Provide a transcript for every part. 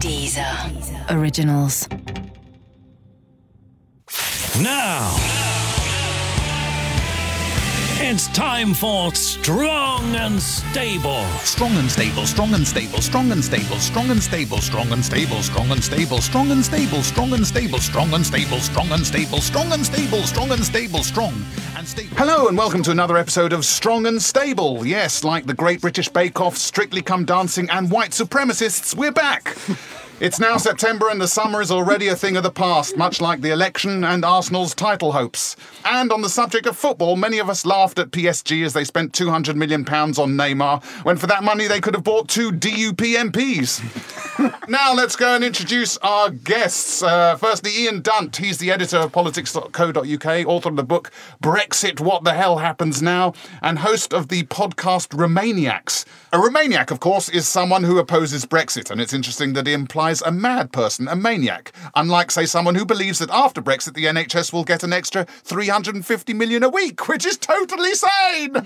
Deezer. Originals. Now, it's time for Strong and Stable. Strong and stable, strong and stable, strong and stable, strong and stable, strong and stable, strong and stable, strong and stable, strong and stable, strong and stable, strong and stable, strong and stable, strong and stable, strong and stable. Hello and welcome to another episode of Strong and Stable. Yes, like the Great British Bake Off, Strictly Come Dancing, and White Supremacists, we're back. It's now September and the summer is already a thing of the past, much like the election and Arsenal's title hopes. And on the subject of football, many of us laughed at PSG as they spent £200 million on Neymar, when for that money they could have bought two DUP MPs. now let's go and introduce our guests. Uh, firstly, Ian Dunt. He's the editor of politics.co.uk, author of the book Brexit What the Hell Happens Now, and host of the podcast Remainiacs. A Remainiac, of course, is someone who opposes Brexit, and it's interesting that he implies a mad person, a maniac, unlike, say, someone who believes that after Brexit the NHS will get an extra 350 million a week, which is totally sane!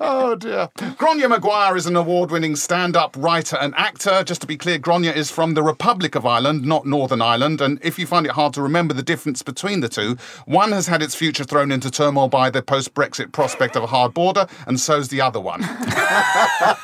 oh dear. Grainne Maguire is an award winning stand up writer and actor. Just to be clear, Grainne is from the Republic of Ireland, not Northern Ireland, and if you find it hard to remember the difference between the two, one has had its future thrown into turmoil by the post Brexit prospect of a hard border, and so's the other one.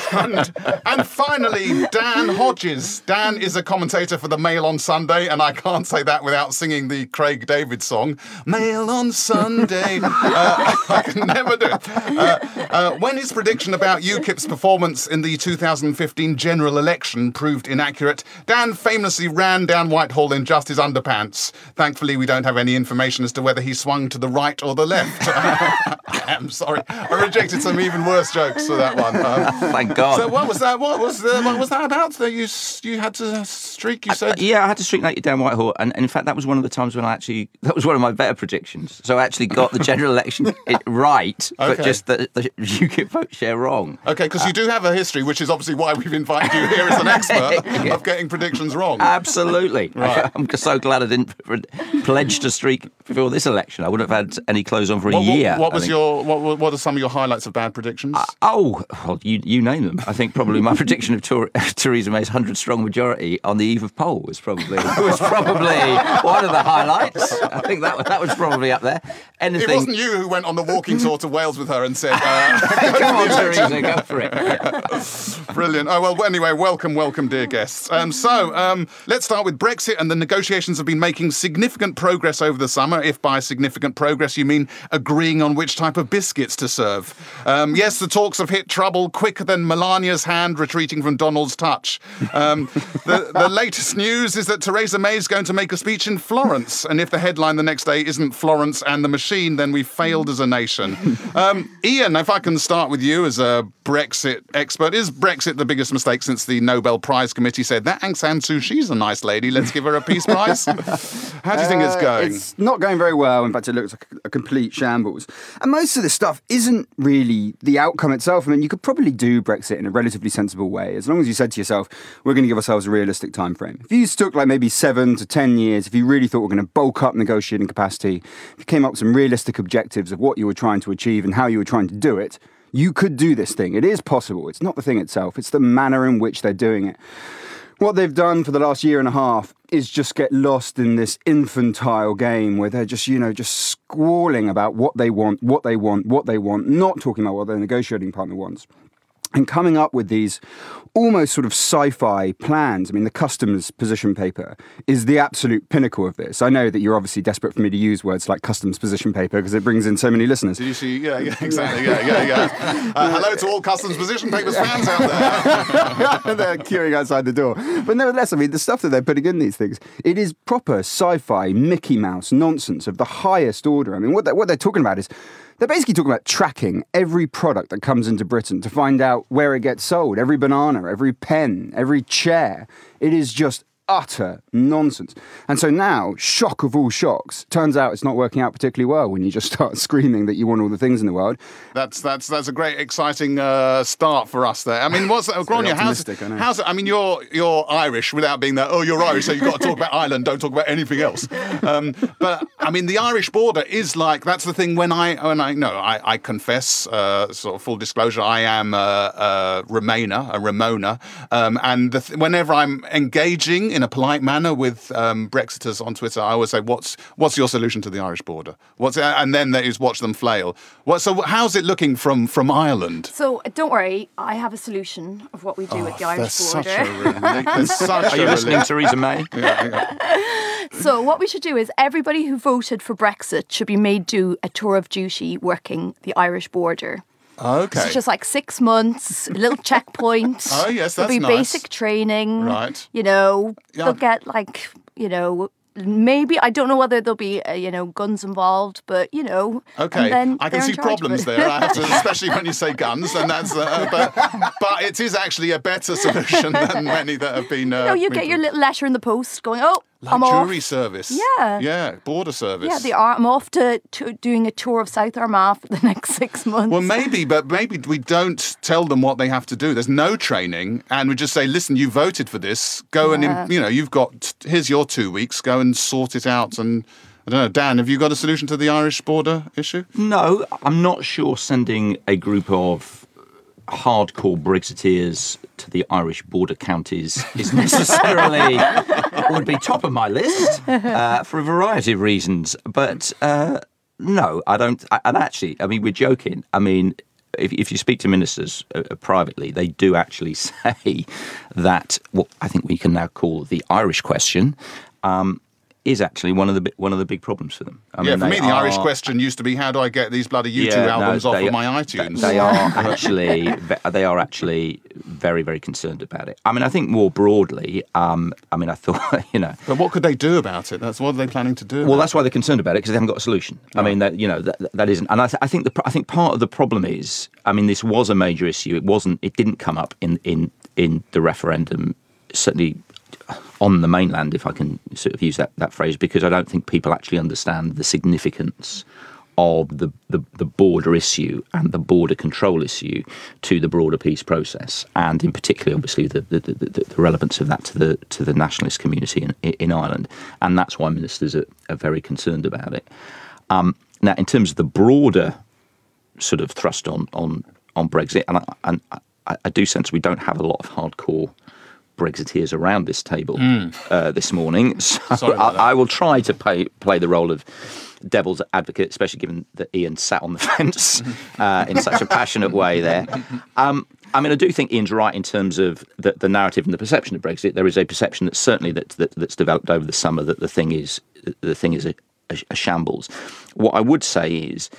and, and finally, Dan Hodges. Dan is a commentator for the Mail on Sunday, and I can't say that without singing the Craig David song, Mail on Sunday. Uh, I can never do it. Uh, uh, when his prediction about UKIP's performance in the 2015 general election proved inaccurate, Dan famously ran down Whitehall in just his underpants. Thankfully, we don't have any information as to whether he swung to the right or the left. I'm sorry. I rejected some even worse jokes for that one. Um, Thank God. So what was that? What was uh, what was that about? That you you had to streak? You said. yeah, I had to streak naked down Whitehall, and, and in fact, that was one of the times when I actually that was one of my better predictions. So I actually got the general election it right, but just the, the UKIP vote share wrong. Okay, because you do have a history, which is obviously why we've invited you here as an expert Yeah. of getting predictions wrong. Absolutely. Right. I'm so glad I didn't pledge to streak before this election. I wouldn't have had any clothes on for a what, what- year. what I was your what, what- what are some of your highlights of bad predictions? Oh, well, you, you name them. I think probably my prediction of Tor- Theresa May's 100 strong majority on the eve of poll was probably was probably one of the highlights. I think that, that was probably up there. it Anything. wasn't you who went on the walking tour to Wales with her and said, uh, Come on, Theresa, go for it. Yeah. Brilliant. Oh, well, anyway, welcome, welcome, dear guests. Um, so, um, let's start with Brexit. And the negotiations have been making significant progress over the summer. If by significant progress you mean agreeing on which type of biscuits to serve. Um, yes, the talks have hit trouble quicker than Melania's hand retreating from Donald's touch. Um, the, the latest news is that Theresa May is going to make a speech in Florence. And if the headline the next day isn't Florence and the machine, then we've failed as a nation. Um, Ian, if I can start with you as a Brexit expert, is Brexit the biggest mistake since the Nobel Prize Committee said that Aung San Suu Kyi's a nice lady, let's give her a peace prize? How do you think it's Uh, going? It's not going very well. In fact, it looks like a complete shambles. And most of this stuff isn't really the outcome itself. I mean, you could probably do Brexit in a relatively sensible way, as long as you said to yourself, "We're going to give ourselves a realistic time frame." If you took like maybe seven to ten years, if you really thought we're going to bulk up negotiating capacity, if you came up with some realistic objectives of what you were trying to achieve and how you were trying to do it, you could do this thing. It is possible. It's not the thing itself; it's the manner in which they're doing it. What they've done for the last year and a half is just get lost in this infantile game where they're just, you know, just squalling about what they want, what they want, what they want, not talking about what their negotiating partner wants. And coming up with these almost sort of sci fi plans. I mean, the customs position paper is the absolute pinnacle of this. I know that you're obviously desperate for me to use words like customs position paper because it brings in so many listeners. Did you see? Yeah, yeah, exactly. Yeah, yeah, yeah. Uh, hello to all Customs Position Papers fans out there. they're queuing outside the door. But nevertheless, I mean, the stuff that they're putting in these things, it is proper sci-fi, Mickey Mouse nonsense of the highest order. I mean, what they're, what they're talking about is they're basically talking about tracking every product that comes into Britain to find out where it gets sold. Every banana, every pen, every chair. It is just utter nonsense. And so now, shock of all shocks, turns out it's not working out particularly well when you just start screaming that you want all the things in the world. That's that's that's a great, exciting uh, start for us there. I mean, what's? How's, optimistic, I how's it? I mean, you're you're Irish without being that. Oh, you're Irish, so you've got to talk about Ireland. Don't talk about anything else. Um, but I mean, the Irish border is like that's the thing. When I when I no, I, I confess, uh, sort of full disclosure, I am a, a Remainer, a Remoaner, um, and the th- whenever I'm engaging in a polite manner with um, Brexiters on Twitter, I always say, "What's what's your solution to the Irish border?" What's and then that is watch them flail. What so? How's it looking from from Ireland? So don't worry, I have a solution of what we do with the Irish There's such border. a relief. Such Are you a listening. Theresa May? So what we should do is everybody who voted for Brexit should be made do a tour of duty working the Irish border. Okay. It's just like six months, a little checkpoint. Oh, yes, that's There'll be nice. basic training. Right. You know, Yeah. they'll get like, you know, maybe I don't know whether there'll be uh, you know guns involved, but you know. Okay, and then I can see in charge of problems there. I have to, especially when you say guns, and that's. Uh, but, but it is actually a better solution than many that have been. Uh, you know, you get your little letter in the post going, oh, like I'm off. service. Yeah. yeah, border service. Yeah, they are. I'm off to, to doing a tour of South Armagh for the next six months. Well, maybe, but maybe we don't tell them what they have to do. There's no training, and we just say, "Listen, you voted for this. Go and you know, you've got here's your two weeks. Go and sort it out." And I don't know, Dan, have you got a solution to the Irish border issue? No, I'm not sure sending a group of hardcore Brexiteers to the Irish border counties is necessarily would be top of my list uh, for a variety of reasons. But uh, no, I don't. I, and actually, I mean, we're joking. I mean. If, if you speak to ministers uh, uh, privately, they do actually say that what I think we can now call the Irish question um, is actually one of the one of the big problems for them. I yeah, mean, for me, the Irish question used to be, "How do I get these bloody U2 yeah, no, albums off they- of my iTunes?" They are actually they are actually very very concerned about it. I mean, I think more broadly. Um, I mean, I thought you know. But what could they do about it? That's what are they planning to do? Well, that's why they're concerned about it because they haven't got a solution. I mean, that you know that that isn't. And I, th- I think the I think part of the problem is, I mean, this was a major issue. It wasn't. It didn't come up in in in the referendum. Certainly on the mainland, if I can sort of use that, that phrase, because I don't think people actually understand the significance of the, the, the border issue and the border control issue to the broader peace process, and in particular, obviously, the, the, the, the relevance of that to the to the nationalist community in, in Ireland, and that's why ministers are, are very concerned about it. Um, now, in terms of the broader sort of thrust on on on Brexit, and I, and I, I do sense we don't have a lot of hardcore Brexiteers around this table uh, this morning. So I, I will try to play play the role of devil's advocate, especially given that Ian sat on the fence uh, in such a passionate way there. Um, I mean, I do think Ian's right in terms of the, the narrative and the perception of Brexit. There is a perception that certainly that, that that's developed over the summer that the thing is the thing is a, a, a shambles. What I would say is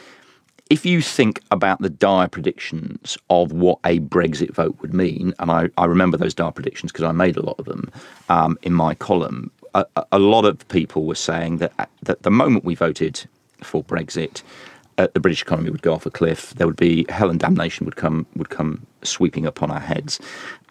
if you think about the dire predictions of what a Brexit vote would mean, and I, I remember those dire predictions because I made a lot of them um, in my column, a, a- lot of people were saying that at- that the moment we voted for Brexit, uh, the British economy would go off a cliff. There would be hell and damnation would come would come sweeping upon our heads,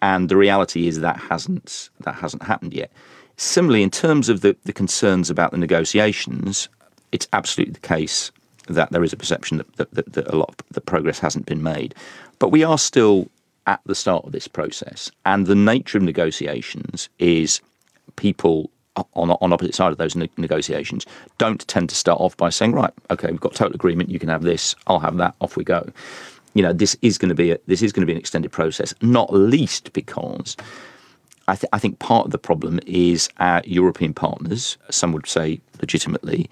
and the reality is that hasn't that hasn't happened yet. Similarly, in terms of the, the concerns about the negotiations, it's absolutely the case that there is a perception that, that, that, that a lot of the progress hasn't been made. But we are still at the start of this process, and the nature of negotiations is people on on opposite side of those ne- negotiations don't tend to start off by saying, right, okay, we've got total agreement, you can have this, I'll have that, off we go. You know, this is going to be a, this is going to be an extended process, not least because I, th- I think part of the problem is our European partners, some would say legitimately,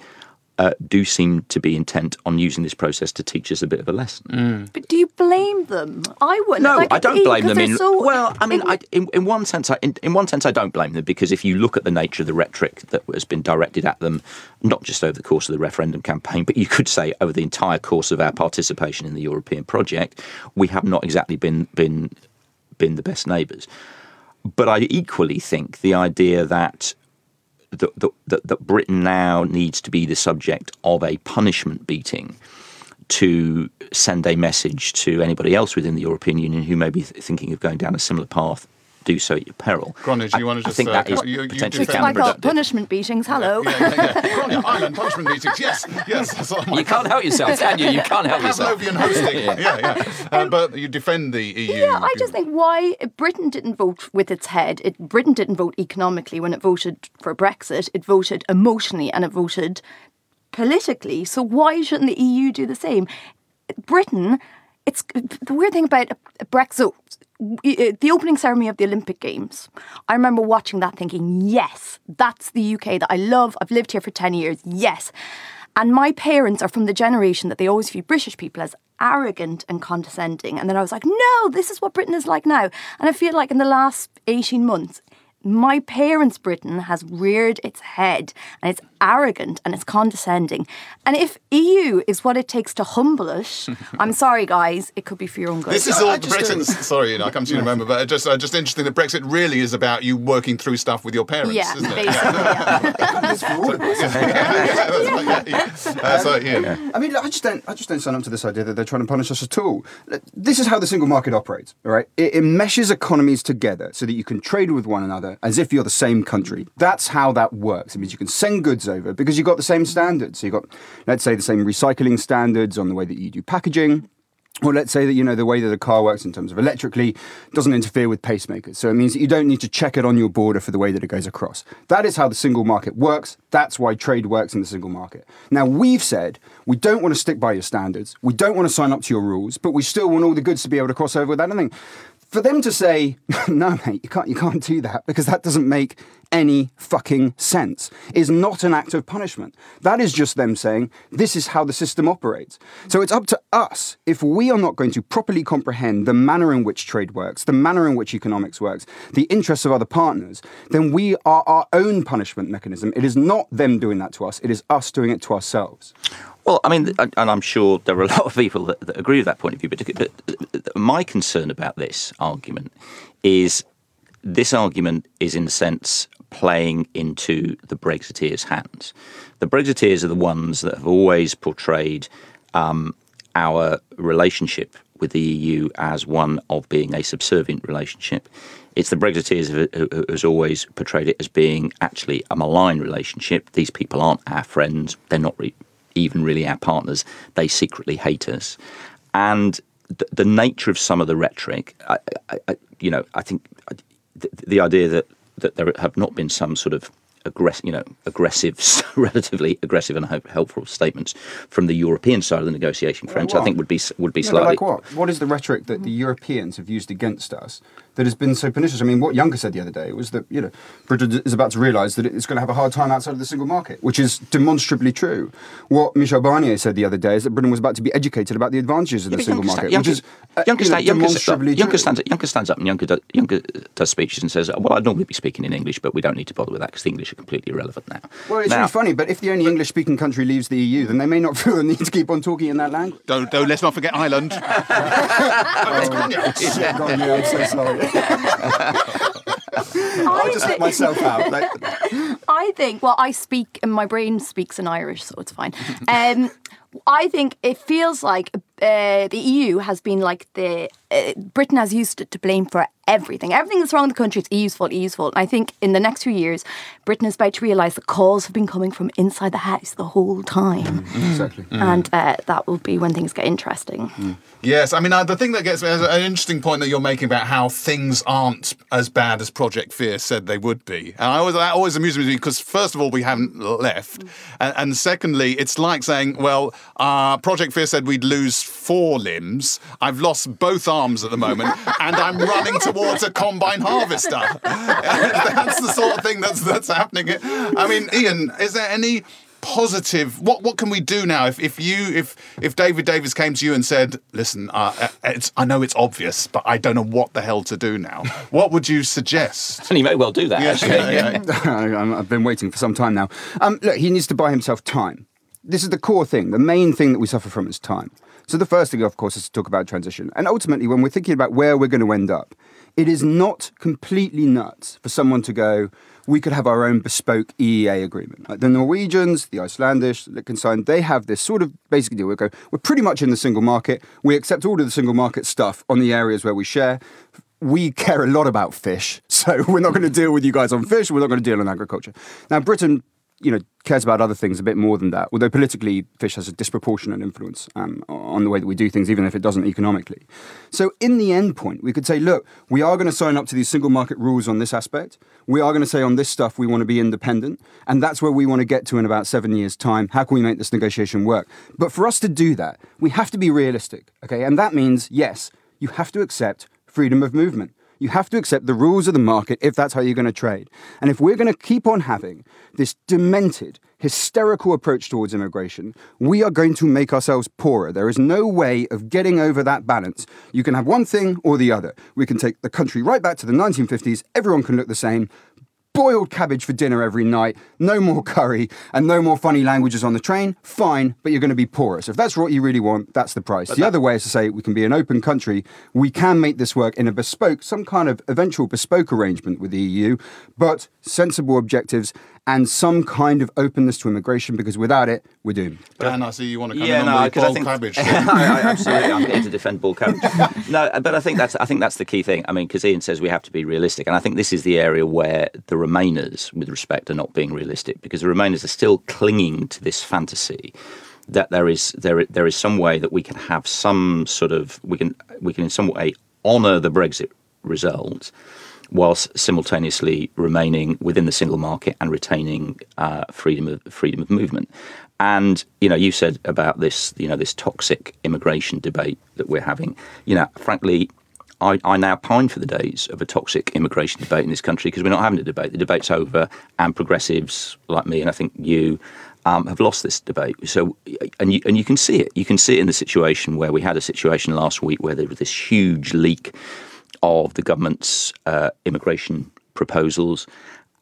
uh, do seem to be intent on using this process to teach us a bit of a lesson. But do you blame them? I wouldn't. No, Like, I don't blame them. In so- well, I mean, in- I, in, in one sense, I, in, in one sense, I don't blame them because if you look at the nature of the rhetoric that has been directed at them, not just over the course of the referendum campaign, but you could say over the entire course of our participation in the European project, we have not exactly been been been the best neighbours. But I equally think the idea that that, that, that, Britain now needs to be the subject of a punishment beating to send a message to anybody else within the European Union who may be thinking of going down a similar path do so at your peril. Grainne, do you I- want to I just, think uh, that is you- you potentially It's like our counterproductive. punishment beatings. Hello. Yeah, yeah, yeah. Grainne, Ireland punishment meetings. Yes, yes. that's You can't help yourself, can you? You can't help yourself. Pavlovian hosting. yeah, yeah. Uh, but you defend the EU. Yeah, I just think why Britain didn't vote with its head. It, Britain didn't vote economically when it voted for Brexit. It voted emotionally and it voted politically. So why shouldn't the EU do the same? Britain, it's the weird thing about Brexit. The opening ceremony of the Olympic Games, I remember watching that thinking, yes, that's the UK that I love. I've lived here for 10 years. Yes. And my parents are from the generation that they always view British people as arrogant and condescending. And then I was like, no, this is what Britain is like now. And I feel like in the last 18 months, my parents' Britain has reared its head and it's arrogant and it's condescending. And if EU is what it takes to humble us, I'm sorry, guys, it could be for your own good. This is I all just Brexit. don't- Sorry, you know, I come to you in a moment, but just uh, just interesting that Brexit really is about you working through stuff with your parents, yeah, isn't it? basically. Yeah. It's for all of us. Yeah, yeah. So, Ian. I mean, look, I just don't. I just don't sign up to this idea that they're trying to punish us at all. This is how the single market operates. All right, it, it meshes economies together so that you can trade with one another as if you're the same country. That's how that works. It means you can send goods over because you've got the same standards. So you've got, let's say, the same recycling standards on the way that you do packaging. Or let's say that you know the way that a car works in terms of electrically doesn't interfere with pacemakers. So it means that you don't need to check it on your border for the way that it goes across. That is how the single market works. That's why trade works in the single market. Now we've said we don't want to stick by your standards. We don't want to sign up to your rules, but we still want all the goods to be able to cross over without anything. For them to say, no, mate, you can't, you can't do that because that doesn't make any fucking sense is not an act of punishment. That is just them saying, this is how the system operates. So it's up to us if we are not going to properly comprehend the manner in which trade works, the manner in which economics works, the interests of other partners, then we are our own punishment mechanism. It is not them doing that to us, it is us doing it to ourselves. Well, I mean, and I'm sure there are a lot of people that, that agree with that point of view. But, but my concern about this argument is this argument is, in a sense, playing into the Brexiteers' hands. The Brexiteers are the ones that have always portrayed um, our relationship with the EU as one of being a subservient relationship. It's the Brexiteers who, has always portrayed it as being actually a malign relationship. These people aren't our friends. They're not re- even really our partners. They secretly hate us. And the, the nature of some of the rhetoric, I, I, I, you know, I think the, the idea that, that there have not been some sort of aggressive, you know, aggressive, relatively aggressive and helpful statements from the European side of the negotiation front, I think would be would be Yeah, slightly. like what? What is the rhetoric that the Europeans have used against us that has been so pernicious? I mean, what Juncker said the other day was that you know Britain is about to realise that it's going to have a hard time outside of the single market, which is demonstrably true. What Michel Barnier said the other day is that Britain was about to be educated about the advantages of the Yeah, but single Juncker market, sta- which is uh, Juncker, you know, sta- Juncker, sta- demonstrably Juncker true. stands, Juncker stands up and Juncker does, Juncker does speeches and says, "Well, I'd normally be speaking in English, but we don't need to bother with that because the English are completely irrelevant now." Well, it's Now- really funny, but if the only English-speaking country leaves the EU, then they may not feel the need to keep on talking in that language. Don't, don't let's not forget Ireland. oh, it's Grainne. Yeah, God, yeah, I'm so sorry. I just let myself out. Like, I think, well, I speak, and my brain speaks in Irish, so it's fine. Um, I think it feels like uh, the EU has been like the uh, Britain has used it to blame for everything. Everything that's wrong in the country, it's EU's fault, EU's fault. And I think in the next few years, Britain is about to realise the calls have been coming from inside the house the whole time, exactly. and uh, that will be when things get interesting. Yes, I mean uh, the thing that gets me is an interesting point that you're making about how things aren't as bad as Project Fear said they would be, and I always that always amuses me because first of all we haven't left, and, and secondly it's like saying, well, uh, Project Fear said we'd lose four limbs. I've lost both arms at the moment, and I'm running towards a combine harvester. that's the sort of thing that's that's happening. I mean, Ian, is there any? positive what what can we do now if if you if if david davis came to you and said listen uh, it's i know it's obvious but i don't know what the hell to do now what would you suggest and he may well do that. Yeah, actually. yeah, yeah. I'm- I've been waiting for some time now. Um, look, he needs to buy himself time. This is the core thing. The main thing that we suffer from is time. So the first thing, of course, is to talk about transition. And ultimately, when we're thinking about where we're going to end up, it is not completely nuts for someone to go, we could have our own bespoke EEA agreement. Like the Norwegians, the Icelandish, Liechtenstein, they have this sort of basic deal. We go, we're pretty much in the single market. We accept all of the single market stuff on the areas where we share. we care a lot about fish, so we're not going to deal with you guys on fish. We're not going to deal on agriculture. Now, Britain, you know, cares about other things a bit more than that. Although politically, fish has a disproportionate influence um, on the way that we do things, even if it doesn't economically. So, in the end point, we could say, look, we are going to sign up to these single market rules on this aspect. We are going to say on this stuff we want to be independent, and that's where we want to get to in about seven years' time. How can we make this negotiation work? But for us to do that, we have to be realistic, okay? And that means yes, you have to accept freedom of movement. You have to accept the rules of the market if that's how you're going to trade. And if we're going to keep on having this demented, hysterical approach towards immigration, we are going to make ourselves poorer. There is no way of getting over that balance. You can have one thing or the other. We can take the country right back to the 1950s, everyone can look the same boiled cabbage for dinner every night, no more curry, and no more funny languages on the train, fine, but you're going to be poorer. So if that's what you really want, that's the price. the other way is to say we can be an open country, we can make this work in a bespoke, some kind of eventual bespoke arrangement with the EU, but sensible objectives and some kind of openness to immigration because without it, we're doomed. Dan, I see you want to come yeah, in no, on the 'cause I boiled think cabbage. I, I, absolutely, I'm here to defend ball cabbage. no, but I think that's I think that's the key thing. I mean, because Ian says we have to be realistic, and I think this is the area where the Remainers, with respect, are not being realistic because the Remainers are still clinging to this fantasy that there is there there is some way that we can have some sort of we can we can in some way honour the Brexit result whilst simultaneously remaining within the single market and retaining uh, freedom of freedom of movement. And you know, you said about this, you know, this toxic immigration debate that we're having. You know, frankly, I, I now pine for the days of a toxic immigration debate in this country because we're not having a debate. The debate's over, and progressives like me, and I think you. Um, have lost this debate. So, and you and you can see it. You can see it in the situation where we had a situation last week where there was this huge leak of the government's uh, immigration proposals.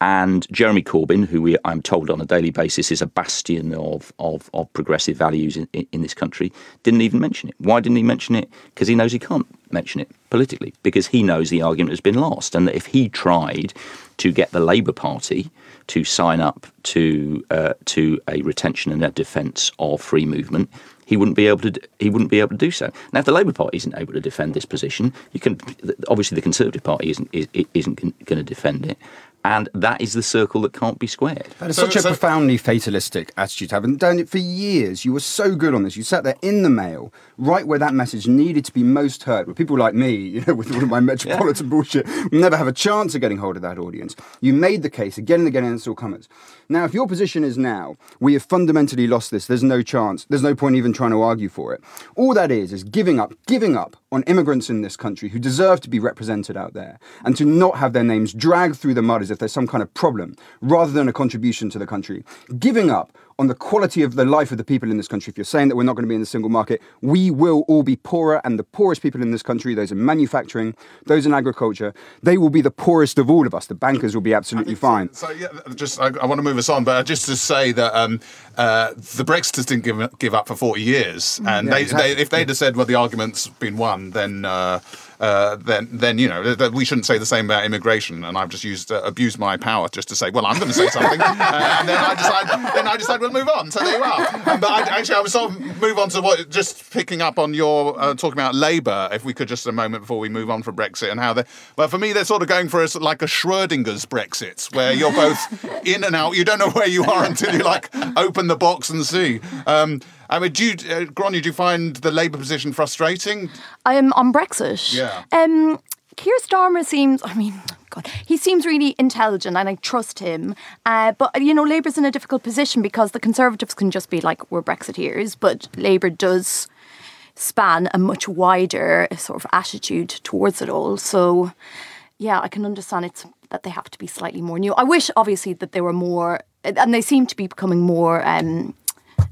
And Jeremy Corbyn, who we, I'm told on a daily basis is a bastion of, of, of progressive values in, in, this country, didn't even mention it. Why didn't he mention it? Because he knows he can't mention it politically, because he knows the argument has been lost. And that if he tried to get the Labour Party to sign up to, uh, to a retention and a defence of free movement, he wouldn't be able to. He wouldn't be able to do so. Now, if the Labour Party isn't able to defend this position, you can. Obviously, the Conservative Party isn't is, isn't going to defend it, and that is the circle that can't be squared. That is So- such a so- profoundly fatalistic attitude to have, and done it for years. You were so good on this. You sat there in the mail, right where that message needed to be most heard. With people like me, you know, with all of my metropolitan bullshit, will never have a chance of getting hold of that audience. You made the case again and again, and it's all comers. Now, if your position is now, we have fundamentally lost this. There's no chance. There's no point even trying to argue for it. All that is is giving up, giving up on immigrants in this country who deserve to be represented out there, and to not have their names dragged through the mud as if there's some kind of problem, rather than a contribution to the country. Giving up on the quality of the life of the people in this country. If you're saying that we're not going to be in the single market, we will all be poorer, and the poorest people in this country, those in manufacturing, those in agriculture, they will be the poorest of all of us. The bankers will be absolutely fine. So yeah, just I, I want to move us on, but just to say that um, uh, the Brexiters didn't give give up for forty years, and Yeah, they, exactly. they if they'd have said, "Well, the argument's been won," then. Uh, uh, then, then you know that we shouldn't say the same about immigration. And I've just used uh, abused my power just to say, well, I'm going to say something, uh, and then I decide, then I decide we'll move on. So there you are. But I, actually, I was sort of move on to what just picking up on your uh, talking about Labour. If we could just a moment before we move on from Brexit and how they, well, for me, they're sort of going for a, like a Schrodinger's Brexit, where you're both in and out. You don't know where you are until you like open the box and see. Um, I mean, do you, uh, do you find the Labour position frustrating? Um, on Brexit. Yeah. Um, Keir Starmer seems, I mean, God, he seems really intelligent and I trust him. Uh, but, you know, Labour's in a difficult position because the Conservatives can just be like, we're Brexiteers, but Labour does span a much wider sort of attitude towards it all. So, yeah, I can understand it's that they have to be slightly more new. I wish, obviously, that they were more, and they seem to be becoming more um,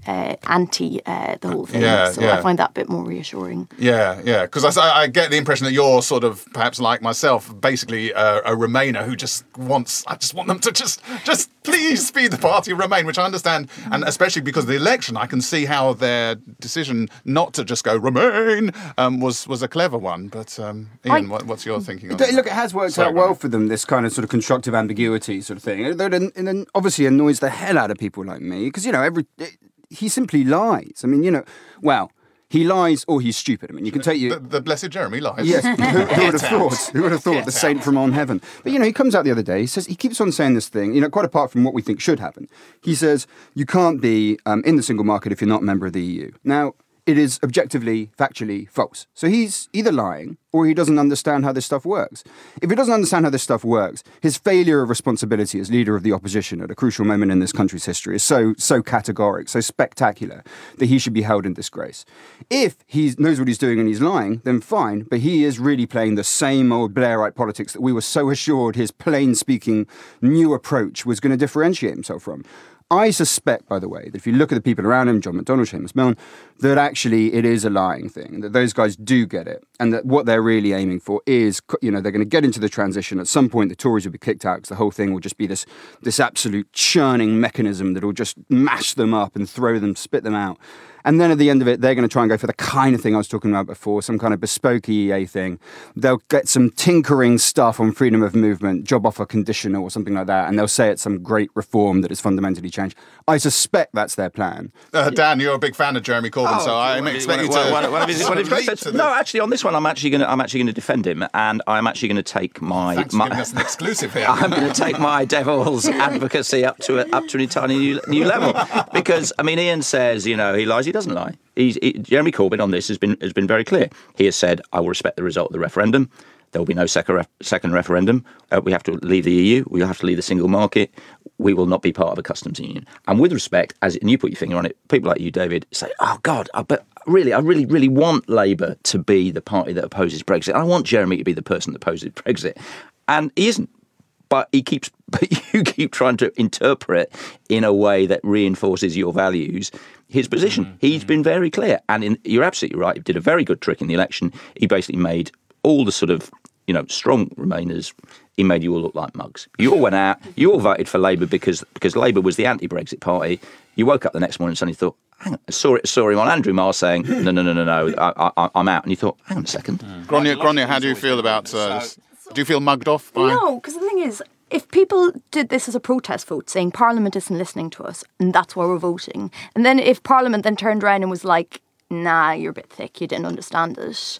uh, anti uh, the whole thing. Yeah, so yeah. I find that a bit more reassuring. Yeah, yeah, because I, I get the impression that you're sort of perhaps like myself, basically a, a Remainer who just wants. I just want them to just, just please be the party of Remain, which I understand, and especially because of the election, I can see how their decision not to just go Remain um, was was a clever one. But um, Ian, I- what, what's your thinking on But that? Look, it has worked Sorry, out well for them. This kind of sort of constructive ambiguity sort of thing. Though it, it, it obviously annoys the hell out of people like me because you know every it, he simply lies. I mean, you know, well. He lies or he's stupid. I mean, you can take you. The, the blessed Jeremy lies. Yes, who, who would have thought? Who would have thought the saint from on heaven? But you know, he comes out the other day. He says he keeps on saying this thing. You know, quite apart from what we think should happen. He says you can't be um, in the single market if you're not a member of the EU. Now, it is objectively, factually false. So he's either lying or he doesn't understand how this stuff works. If he doesn't understand how this stuff works, his failure of responsibility as leader of the opposition at a crucial moment in this country's history is so so categoric, so spectacular that he should be held in disgrace. If he knows what he's doing and he's lying, then fine. But he is really playing the same old Blairite politics that we were so assured his plain speaking new approach was going to differentiate himself from. I suspect, by the way, that if you look at the people around him, John McDonnell, Seumas Milne, that actually it is a lying thing, that those guys do get it, and that what they're really aiming for is, you know, they're going to get into the transition. At some point, the Tories will be kicked out because the whole thing will just be this, this absolute churning mechanism that will just mash them up and throw them, spit them out. And then at the end of it, they're going to try and go for the kind of thing I was talking about before, some kind of bespoke EEA thing. They'll get some tinkering stuff on freedom of movement, job offer conditional or something like that, and they'll say it's some great reform that has fundamentally changed. I suspect that's their plan. Uh, Dan, you're a big fan of Jeremy Corbyn, so I One of expect you to. No, actually, on this one, I'm actually going to I'm actually going to defend him, and I'm actually going to take my. Thanks my giving us an exclusive here. I'm going to take my devil's advocacy up to a, up to an entirely new, new level because I mean Ian says you know he lies he doesn't lie. He, Jeremy Corbyn on this has been has been very clear. He has said I will respect the result of the referendum. There will be no second ref, second referendum. Uh, we have to leave the EU. We have to leave the single market. We will not be part of a customs union. And with respect, as and you put your finger on it, people like you, David, say, "Oh God, I bet really, I really, really want Labour to be the party that opposes Brexit. I want Jeremy to be the person that opposes Brexit." And he isn't but he keeps but you keep trying to interpret in a way that reinforces your values his position. He's been very clear. And in, you're absolutely right. He did a very good trick in the election. He basically made all the sort of you know strong remainers he made you all look like mugs. You all went out. You all voted for labour because because labour was the anti-brexit party. You woke up the next morning and suddenly thought hang on, I saw it saw him on Andrew Marr saying no no no no no I, I, I'm out. And you thought hang on a second. Mm. Grainne, Grainne, how do you feel about? Uh, this? Do you feel mugged off? By... No, because the thing is, if people did this as a protest vote, saying Parliament isn't listening to us, and that's why we're voting, and then if Parliament then turned around and was like, "Nah, you're a bit thick, you didn't understand it,"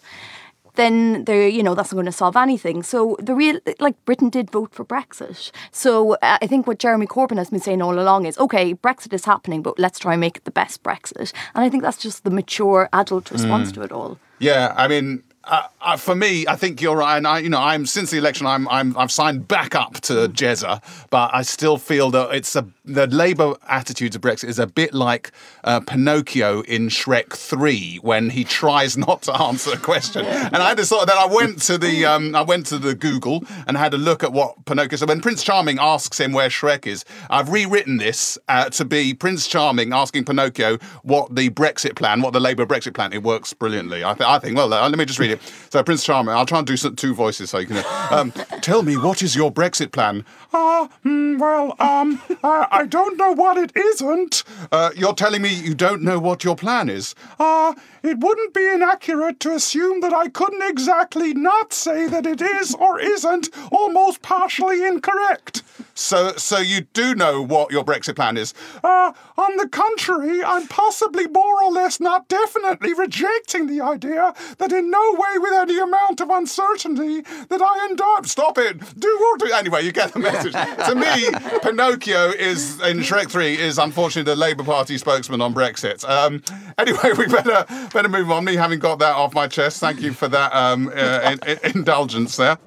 then the you know that's not going to solve anything. So the real like Britain did vote for Brexit. So uh, I think what Jeremy Corbyn has been saying all along is, okay, Brexit is happening, but let's try and make it the best Brexit. And I think that's just the mature adult response to it all. Yeah, I mean, uh, uh, for me, I think you're right. And I, you know, I'm since the election, I'm, I'm, I've signed back up to Jezza, but I still feel that it's a the Labour attitude to Brexit is a bit like uh, Pinocchio in Shrek Three when he tries not to answer a question. And I had this thought. Then I went to the, um, I went to the Google and had a look at what Pinocchio. So when Prince Charming asks him where Shrek is, I've rewritten this uh, to be Prince Charming asking Pinocchio what the Brexit plan, what the Labour Brexit plan. It works brilliantly. I, th- I think. Well, uh, let me just read it. So Prince Charming, I'll try and do two voices so you can. Um, Tell me, what is your Brexit plan? Ah, mm, well, um, I, I don't know what it isn't. Uh, you're telling me you don't know what your plan is? Ah, it wouldn't be inaccurate to assume that I couldn't exactly not say that it is or isn't almost partially incorrect. So, so you do know what your Brexit plan is? Uh, on the contrary, I'm possibly more or less not definitely rejecting the idea that in no way with any amount of uncertainty that I end up. Stop it! Do or do. Anyway, you get the message. to me, Pinocchio is, in Shrek 3, is unfortunately the Labour Party spokesman on Brexit. Um, anyway, we better, better move on. Me having got that off my chest, thank you for that um, uh, in- in- indulgence there.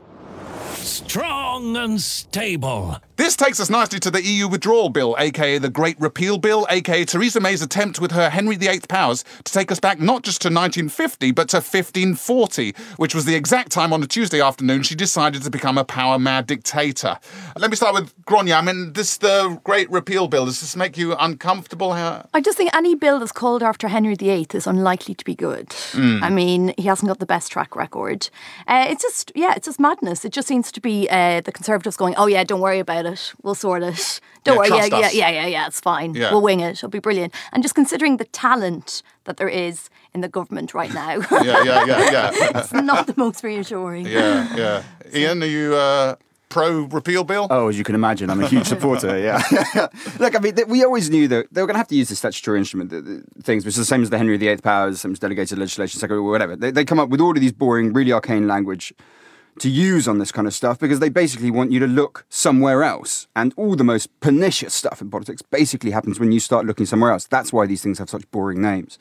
Strong and stable. This takes us nicely to the EU withdrawal bill, aka the Great Repeal Bill, aka Theresa May's attempt with her Henry VIII powers to take us back not just to 1950, but to 1540, which was the exact time on a Tuesday afternoon she decided to become a power mad dictator. Let me start with Grainne. I mean, this the Great Repeal Bill. Does this make you uncomfortable? How? I just think any bill that's called after Henry VIII is unlikely to be good. I mean, he hasn't got the best track record. Uh, it's just, yeah, it's just madness. It just seems to be uh, the Conservatives going, oh, yeah, don't worry about it. We'll sort it. Don't Yeah, worry. Yeah, trust yeah, us." yeah, yeah, yeah, it's fine. Yeah. We'll wing it. It'll be brilliant. And just considering the talent that there is in the government right now, Yeah, yeah, yeah, yeah, it's not the most reassuring. yeah, yeah. Ian, are you? Uh, pro repeal bill? Oh, as you can imagine, I'm a huge supporter. Yeah. Look, I mean, th- we always knew that they were going to have to use the statutory instrument the, the things, which is the same as the Henry VIII powers, same as delegated legislation, secretary, whatever. They, they come up with all of these boring, really arcane language to use on this kind of stuff because they basically want you to look somewhere else. And all the most pernicious stuff in politics basically happens when you start looking somewhere else. That's why these things have such boring names.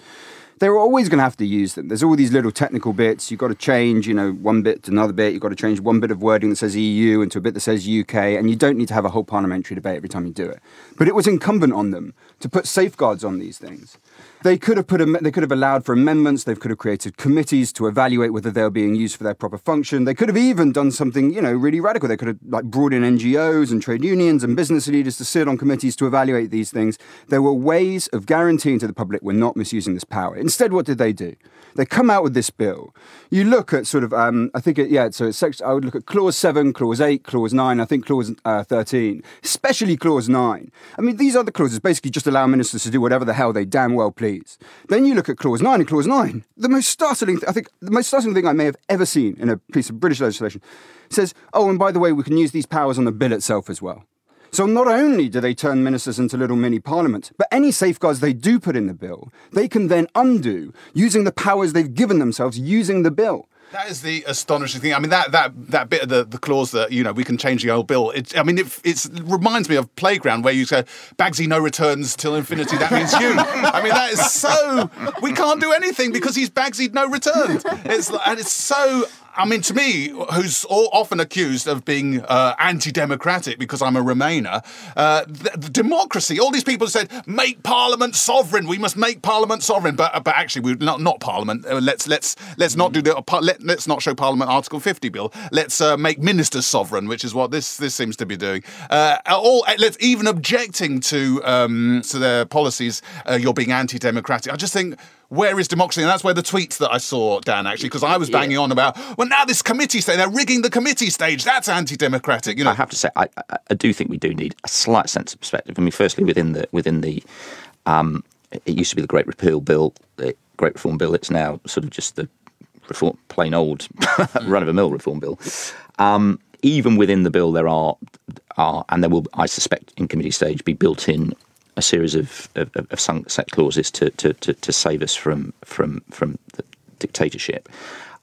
They're always going to have to use them. There's all these little technical bits. You've got to change, you know, one bit to another bit. You've got to change one bit of wording that says EU into a bit that says UK. And you don't need to have a whole parliamentary debate every time you do it. But it was incumbent on them to put safeguards on these things. They could have put they could have allowed for amendments. They could have created committees to evaluate whether they were being used for their proper function. They could have even done something you know really radical. They could have like brought in NGOs and trade unions and business leaders to sit on committees to evaluate these things. There were ways of guaranteeing to the public we're not misusing this power. Instead, what did they do? They come out with this bill. You look at sort of um, I think it, yeah. So it's section, I would look at clause seven, clause eight, clause nine. I think clause uh, thirteen, especially clause nine. I mean these other clauses basically just allow ministers to do whatever the hell they damn well please. Then you look at clause nine and clause nine. The most startling, I think, the most startling thing I may have ever seen in a piece of British legislation says, "Oh, and by the way, we can use these powers on the bill itself as well." So not only do they turn ministers into little mini parliaments, but any safeguards they do put in the bill, they can then undo using the powers they've given themselves using the bill. That is the astonishing thing. I mean, that that that bit of the, the clause that you know we can change the old bill. It, I mean, it, reminds me of playground where you say Bagsy no returns till infinity. That means you. I mean, that is so. We can't do anything because he's Bagsy no returned. It's and it's so. I mean, to me, who's often accused of being uh, anti-democratic because I'm a Remainer, uh, the, the democracy. All these people said, "Make Parliament sovereign. We must make Parliament sovereign." But but actually, we're not not Parliament. Uh, let's let's let's not do the uh, let, let's not show Parliament Article 50 bill. Let's uh, make ministers sovereign, which is what this this seems to be doing. Uh, all let's even objecting to um, to their policies. You're being anti-democratic. I just think where is democracy? And that's where the tweets that I saw, Dan, actually, because I was banging on about, well, now this committee stage, they're rigging the committee stage. That's anti-democratic. You know, I have to say, I, I, do think we do need a slight sense of perspective. I mean, firstly, within the within the, um, it used to be the Great Repeal Bill, the Great Reform Bill. It's now sort of just the reform, plain old run of a mill reform bill. Um, even within the bill, there are are and there will, I suspect, in committee stage, be built in a series of, of, of sunset clauses to, to, to, to save us from from from the dictatorship.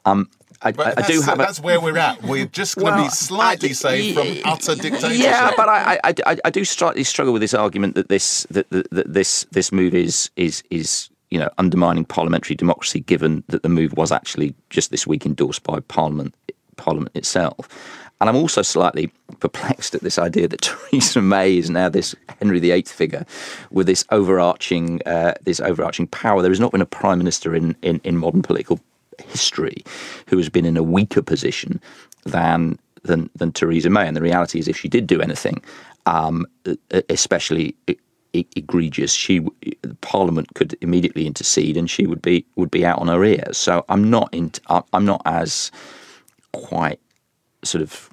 Um, I, I, I that's, do have a, that's where we're at. We're just going to Well, be slightly I- saved from utter dictatorship. Yeah, but I, I, I, I do slightly struggle with this argument that this that, that, that this this move is is is you know undermining parliamentary democracy, given that the move was actually just this week endorsed by Parliament Parliament itself. And I'm also slightly perplexed at this idea that Theresa May is now this Henry VIII figure with this overarching uh, this overarching power. There has not been a prime minister in, in, in modern political history who has been in a weaker position than than than Theresa May. And the reality is, if she did do anything, um, especially egregious, she Parliament could immediately intercede, and she would be would be out on her ears. So I'm not in, I'm not as quite sort of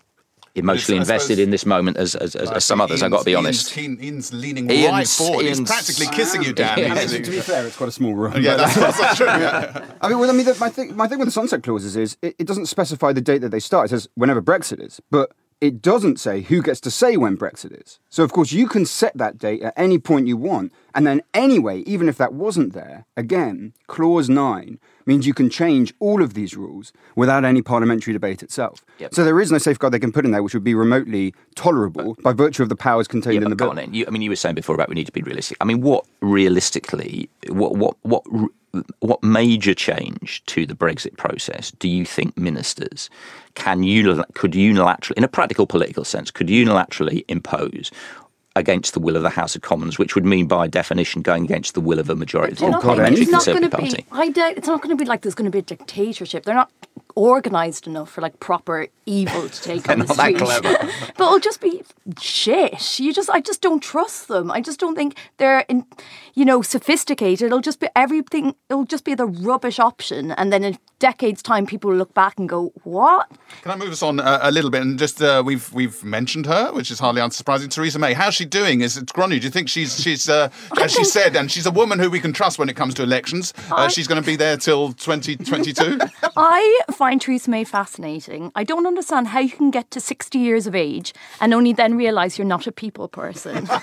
emotionally invested in this moment as as, as, as some others. I've got to be honest. Ian's, Ian's leaning Ian's- right forward. He's practically kissing you, Dan. Yeah. He's- to be fair, it's quite a small room. yeah, that's, that's true. Yeah. I mean, well, I mean, the, my thing, my thing with the sunset clauses is it, it doesn't specify the date that they start. It says whenever Brexit is, but it doesn't say who gets to say when Brexit is. So, of course, you can set that date at any point you want, and then anyway, even if that wasn't there, again, clause nine means you can change all of these rules without any parliamentary debate itself. Yep. So there is no safeguard they can put in there which would be remotely tolerable by virtue of the powers contained Yeah, in but the bill. You, I mean, you were saying before about we need to be realistic. I mean, what realistically, what what what what major change to the Brexit process do you think ministers can unil- could unilaterally, in a practical political sense, could unilaterally impose? Against the will of the House of Commons, which would mean, by definition, going against the will of a majority of the parliamentary God, it's not Conservative going to Party. be? I doubt it's not going to be like there's going to be a dictatorship. They're not organised enough for like proper evil to take on the not that street. clever. but it'll just be shit. You just, I just don't trust them. I just don't think they're, in, you know, sophisticated. It'll just be everything. It'll just be the rubbish option, and then in decades' time, people will look back and go, "What? Can I move us on uh, a little bit and just uh, we've we've mentioned her, which is hardly unsurprising. Theresa May, how's she doing? Is it Grainne? Do you think she's she's uh, as she said, and she's a woman who we can trust when it comes to elections. Uh, I- she's going to be there till 2022. I find Theresa May fascinating. I don't understand how you can get to 60 years of age and only then realise you're not a people person. how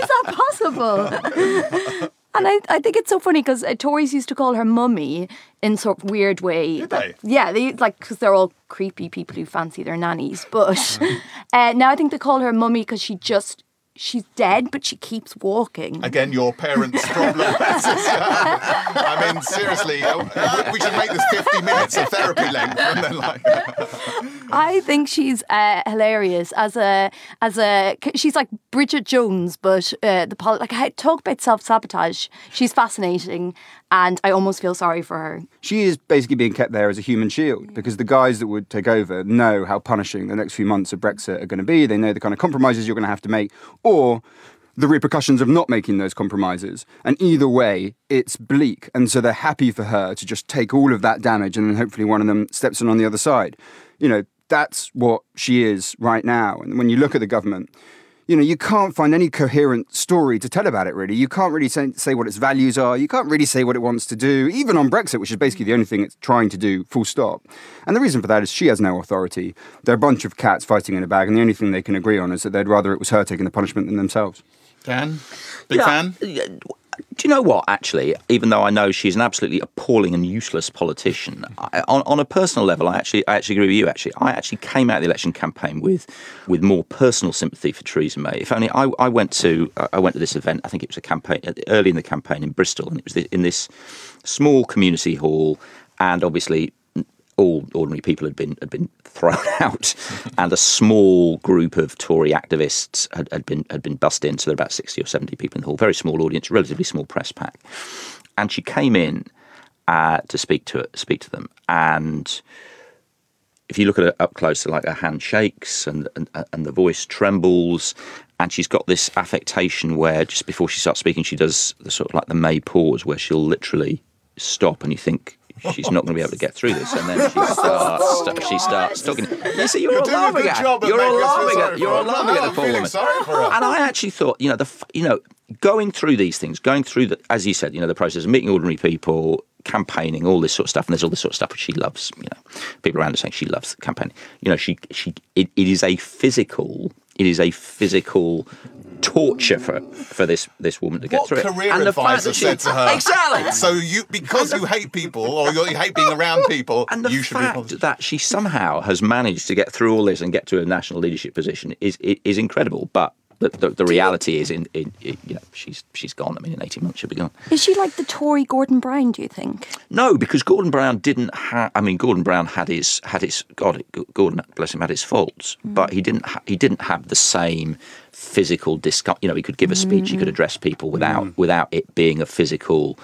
is that possible? And I, I think it's so funny because uh, Tories used to call her mummy in sort of weird way. Did they? Yeah, they like because they're all creepy people who fancy their nannies. But uh, now I think they call her mummy because she just she's dead, but she keeps walking. Again, your parents' problem. I mean, seriously, uh, we should make this 50 minutes of therapy length. And then, like, I think she's uh, hilarious as a as a she's like Bridget Jones, but uh, the like I talk about self sabotage. She's fascinating, and I almost feel sorry for her. She is basically being kept there as a human shield because the guys that would take over know how punishing the next few months of Brexit are going to be. They know the kind of compromises you're going to have to make, or the repercussions of not making those compromises. And either way, it's bleak. And so they're happy for her to just take all of that damage and then hopefully one of them steps in on the other side. You know, that's what she is right now. And when you look at the government, you know, you can't find any coherent story to tell about it, really. You can't really say, say what its values are. You can't really say what it wants to do, even on Brexit, which is basically the only thing it's trying to do, full stop. And the reason for that is she has no authority. They're a bunch of cats fighting in a bag, and the only thing they can agree on is that they'd rather it was her taking the punishment than themselves. Dan, big Yeah, fan? Do you know what? Actually, even though I know she's an absolutely appalling and useless politician, I, on, on a personal level, I actually, I actually agree with you. Actually, I actually came out of the election campaign with, with more personal sympathy for Theresa May. If only I, I went to, uh, I went to this event. I think it was a campaign uh, early in the campaign in Bristol, and it was in this small community hall, and obviously all ordinary people had been had been thrown out, and a small group of Tory activists had, had been had been bussed in. So there were about sixty or seventy people in the hall. Very small audience, relatively small press pack. And she came in uh, to speak to speak to them, and if you look at her up close, like her hand shakes and, and and the voice trembles, and she's got this affectation where just before she starts speaking, she does the sort of like the May pause, where she'll literally stop, and you think she's not going to be able to get through this, and then she starts she starts talking. You see, you're, You're all laughing at you're all laughing at you're all laughing at the poor woman. sorry for her. And I actually thought, you know, the f- you know, going through these things, going through the, as you said, you know, the process of meeting ordinary people, campaigning, all this sort of stuff, and there's all this sort of stuff which she loves. You know, people around her saying she loves campaigning. You know, she she it, it is a physical, it is a physical torture for for this this woman to get What through it. career And the fact advisor that she- said to her? exactly. So you, because you hate people or you hate being around people, And the you should fact be. positive. that she somehow has managed to get through all this and get to a national leadership position is is incredible. But the, the, the reality is, in, in, in you know, she's she's gone. I mean, in eighteen months she'll be gone. Is she like the Tory Gordon Brown? Do you think? No, because Gordon Brown didn't have. I mean, Gordon Brown had his had his God. Gordon, bless him, had his faults, mm. but he didn't. Ha- he didn't have the same physical discomfort. You know, he could give a speech, he could mm. address people without mm. without it being a physical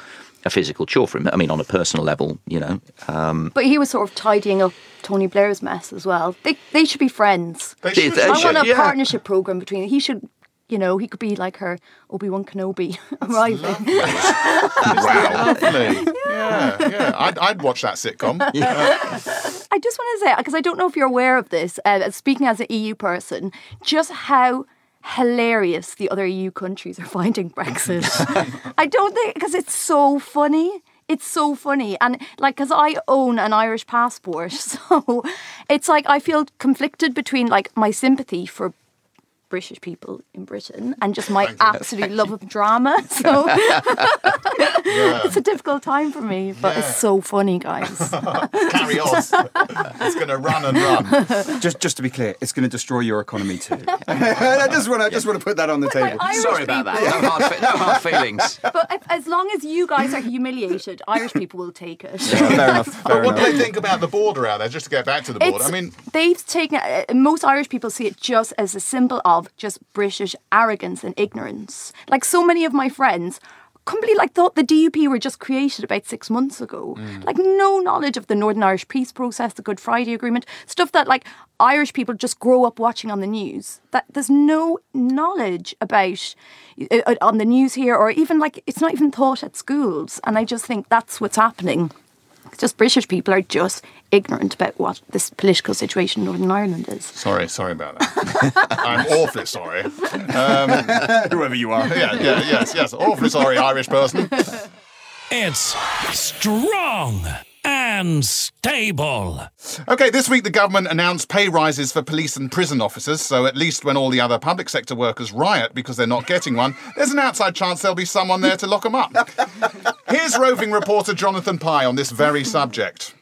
a physical chore for him. I mean, on a personal level, you know. Um, But he was sort of tidying up Tony Blair's mess as well. They they should be friends. They They- should- they I want a yeah. partnership program between. He should. You know, he could be like her Obi Wan Kenobi arriving. Wow. Yeah, yeah. I'd, I'd watch that sitcom. I just want to say, because I don't know if you're aware of this, uh, speaking as an EU person, just how hilarious the other EU countries are finding Brexit. I don't think, because it's so funny. It's so funny. And like, because I own an Irish passport. So it's like I feel conflicted between like my sympathy for British people in Britain and just my absolute love of drama. So it's a difficult time for me, but it's so funny, guys. Carry on. It's going to run and run. Just, just to be clear, it's going to destroy your economy too. I just want to, just want to put that on the table. Irish sorry about that. No hard, fe- no hard feelings. But if, as long as you guys are humiliated, Irish people will take it. Fair enough. Fair What do they think about the border out there? Just to get back to the border. It's, I mean, they've taken uh, most Irish people see it just as a symbol of just British arrogance and ignorance. Like so many of my friends completely like thought the DUP were just created about six months ago. Like no knowledge of the Northern Irish peace process, the Good Friday Agreement, stuff that like Irish people just grow up watching on the news. That there's no knowledge about uh, uh, on the news here, or even like it's not even taught at schools. And I just think that's what's happening. It's just British people are just ignorant about what this political situation in Northern Ireland is. sorry, sorry about that. I'm awfully sorry. Um, Whoever you are. yeah, yeah, yes, yes. Awfully sorry, Irish person. It's strong and and stable. Okay, this week the government announced pay rises for police and prison officers, so at least when all the other public sector workers riot because they're not getting one, there's an outside chance there'll be someone there to lock them up. Here's roving reporter Jonathan Pie on this very subject.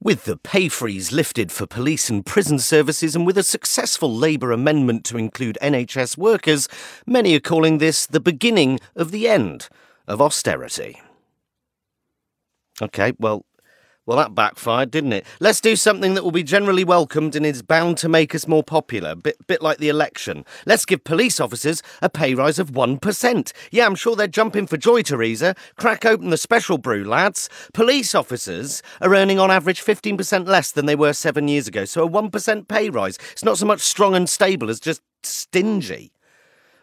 With the pay freeze lifted for police and prison services and with a successful Labour amendment to include NHS workers, many are calling this the beginning of the end of austerity. Okay, well, well, that backfired, didn't it? Let's do something that will be generally welcomed and is bound to make us more popular, bit, bit like the election. Let's give police officers a pay rise of 1%. Yeah, I'm sure they're jumping for joy, Theresa. Crack open the special brew, lads. Police officers are earning on average 15% less than they were seven years ago, so a 1% pay rise. It's not so much strong and stable as just stingy.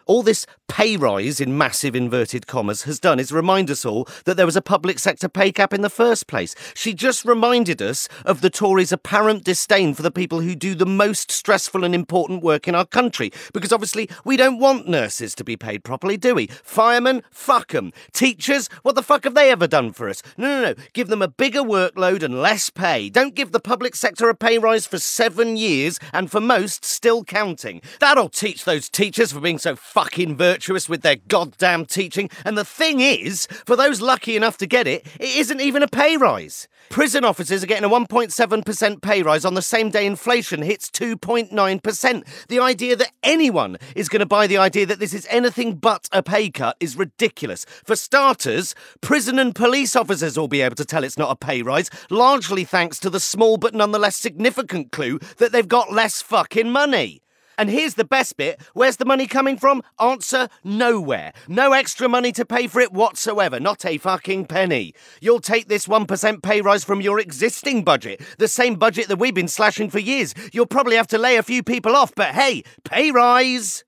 All this pay rise in massive inverted commas has done is remind us all that there was a public sector pay cap in the first place. She just reminded us of the Tories' apparent disdain for the people who do the most stressful and important work in our country. Because obviously, we don't want nurses to be paid properly, do we? Firemen, fuck 'em. Teachers, what the fuck have they ever done for us? No, no, no. Give them a bigger workload and less pay. Don't give the public sector a pay rise for seven years and for most still counting. That'll teach those teachers for being so fucking virtuous with their goddamn teaching. And the thing is, for those lucky enough to get it, it isn't even a pay rise. Prison officers are getting a 1.7% pay rise on the same day inflation hits 2.9%. The idea that anyone is going to buy the idea that this is anything but a pay cut is ridiculous. For starters, prison and police officers will be able to tell it's not a pay rise, largely thanks to the small but nonetheless significant clue that they've got less fucking money. And here's the best bit where's the money coming from? Answer nowhere. No extra money to pay for it whatsoever, not a fucking penny. You'll take this 1% pay rise from your existing budget, the same budget that we've been slashing for years. You'll probably have to lay a few people off, but hey, pay rise!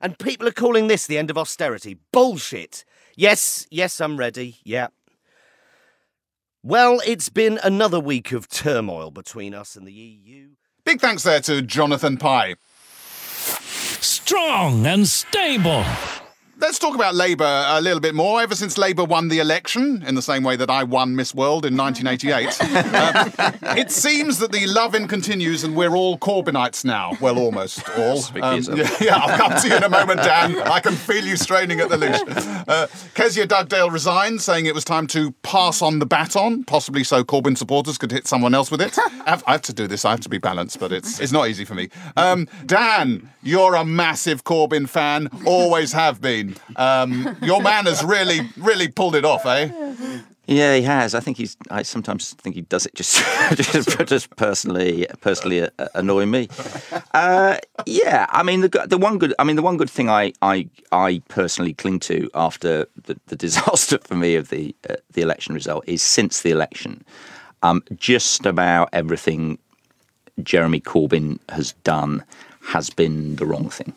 And people are calling this the end of austerity. Bullshit. Yes, yes, I'm ready. Yeah. Well, it's been another week of turmoil between us and the EU. Big thanks there to Jonathan Pie. Strong and stable. Let's talk about Labour a little bit more. Ever since Labour won the election, in the same way that I won Miss World in 1988, uh, it seems that the loving continues and we're all Corbynites now. Well, almost all. Speak for Um, yeah, yeah, I'll come to you in a moment, Dan. I can feel you straining at the leash. Uh, Kezia Dugdale resigned, saying it was time to pass on the baton, possibly so Corbyn supporters could hit someone else with it. I have, I have to do this. I have to be balanced, but it's it's not easy for me. Um, Dan, you're a massive Corbyn fan, always have been. Um, your man has really, really pulled it off, eh? Yeah, he has. I think he's. I sometimes think he does it just, just, just personally, personally uh, annoy me. Uh, yeah, I mean the the one good. I mean the one good thing I I, I personally cling to after the, the disaster for me of the uh, the election result is since the election, um, just about everything Jeremy Corbyn has done has been the wrong thing.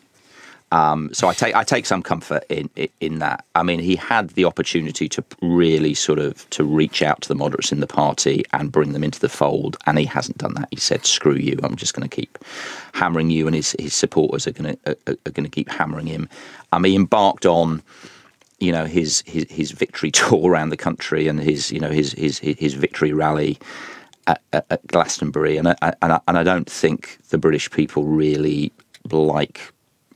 Um, so I take I take some comfort in, in that. I mean, he had the opportunity to really sort of to reach out to the moderates in the party and bring them into the fold, and he hasn't done that. He said, "Screw you! I'm just going to keep hammering you," and his his supporters are going to are, are going to keep hammering him. Um, he embarked on you know his his his victory tour around the country and his you know his his his victory rally at, at, at Glastonbury, and I, and I, and I don't think the British people really like